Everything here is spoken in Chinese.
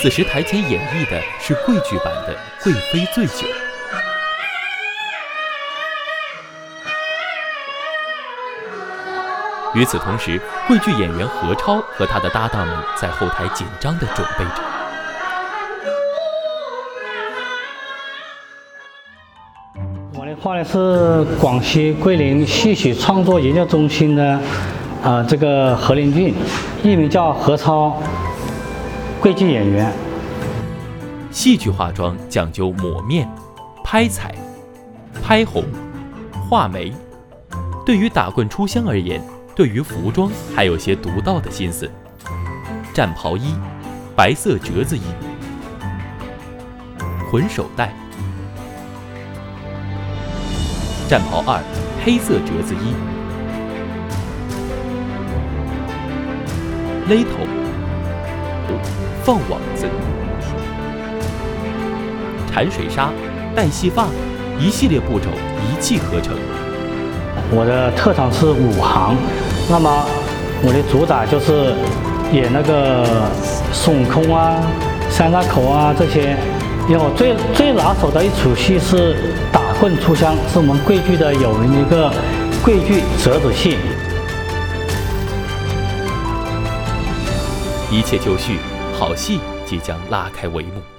此时台前演绎的是桂剧版的《贵妃醉酒》。与此同时，桂剧演员何超和他的搭档们在后台紧张地准备着。我的话呢是广西桂林戏曲创作研究中心的，呃，这个何林俊，艺名叫何超，桂剧演员。戏剧化妆讲究抹面、拍彩、拍红、画眉。对于打棍出香而言，对于服装还有些独到的心思。战袍一，白色折子衣；混手带。战袍二，黑色折子衣；勒头、放网子、缠水沙、带细发，一系列步骤一气呵成。我的特长是武行，那么我的主打就是演那个孙悟空啊、三岔口啊这些。因为我最最拿手的一出戏是打棍出香，是我们桂剧的有名的一个桂剧折子戏。一切就绪，好戏即将拉开帷幕。